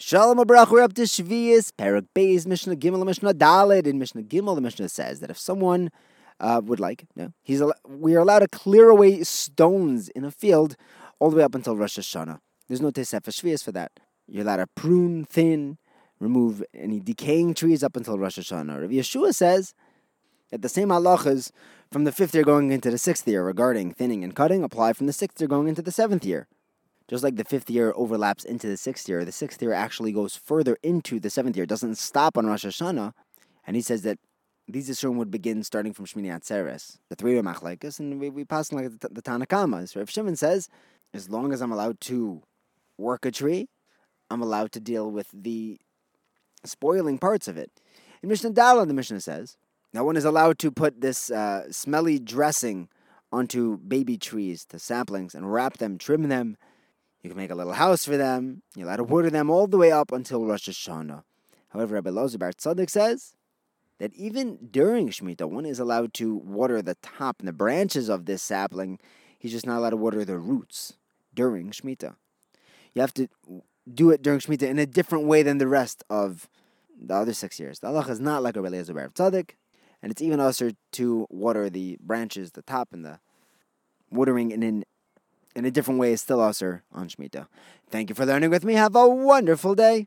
Shalom Abrach, we're up to Shvius, Perak Beis, Mishnah Gimel, Mishnah Dalid. In Mishnah Gimel, the Mishnah says that if someone uh, would like, no, he's we are allowed to clear away stones in a field all the way up until Rosh Hashanah. There's no Tesef Shvius for that. You're allowed to prune, thin, remove any decaying trees up until Rosh Hashanah. Rav Yehoshua says that the same halachas from the fifth year going into the sixth year regarding thinning and cutting apply from the sixth year going into the seventh year. Just like the fifth year overlaps into the sixth year, the sixth year actually goes further into the seventh year. Doesn't stop on Rosh Hashanah. And he says that these Yisurim would begin starting from Shmini Atzeres, the three-year machlekes, and we, we pass like the, the Tanakamas. Rav Shimon says, as long as I'm allowed to work a tree, I'm allowed to deal with the spoiling parts of it. In Mishnah Dala, the Mishnah says, no one is allowed to put this uh, smelly dressing onto baby trees, the saplings, and wrap them, trim them, you can make a little house for them. You're allowed to water them all the way up until Rosh Hashanah. However, Rabbi Lozer Bar Tzadok says that even during Shemitah, one is allowed to water the top and the branches of this sapling. He's just not allowed to water the roots during Shemitah. You have to do it during Shemitah in a different way than the rest of the other six years. The Allah is not like Rabbi Lozer Bar Tzadok, and it's even also to water the branches, the top, and the watering in an in a different way is still usher on Shemitah. Thank you for learning with me. Have a wonderful day.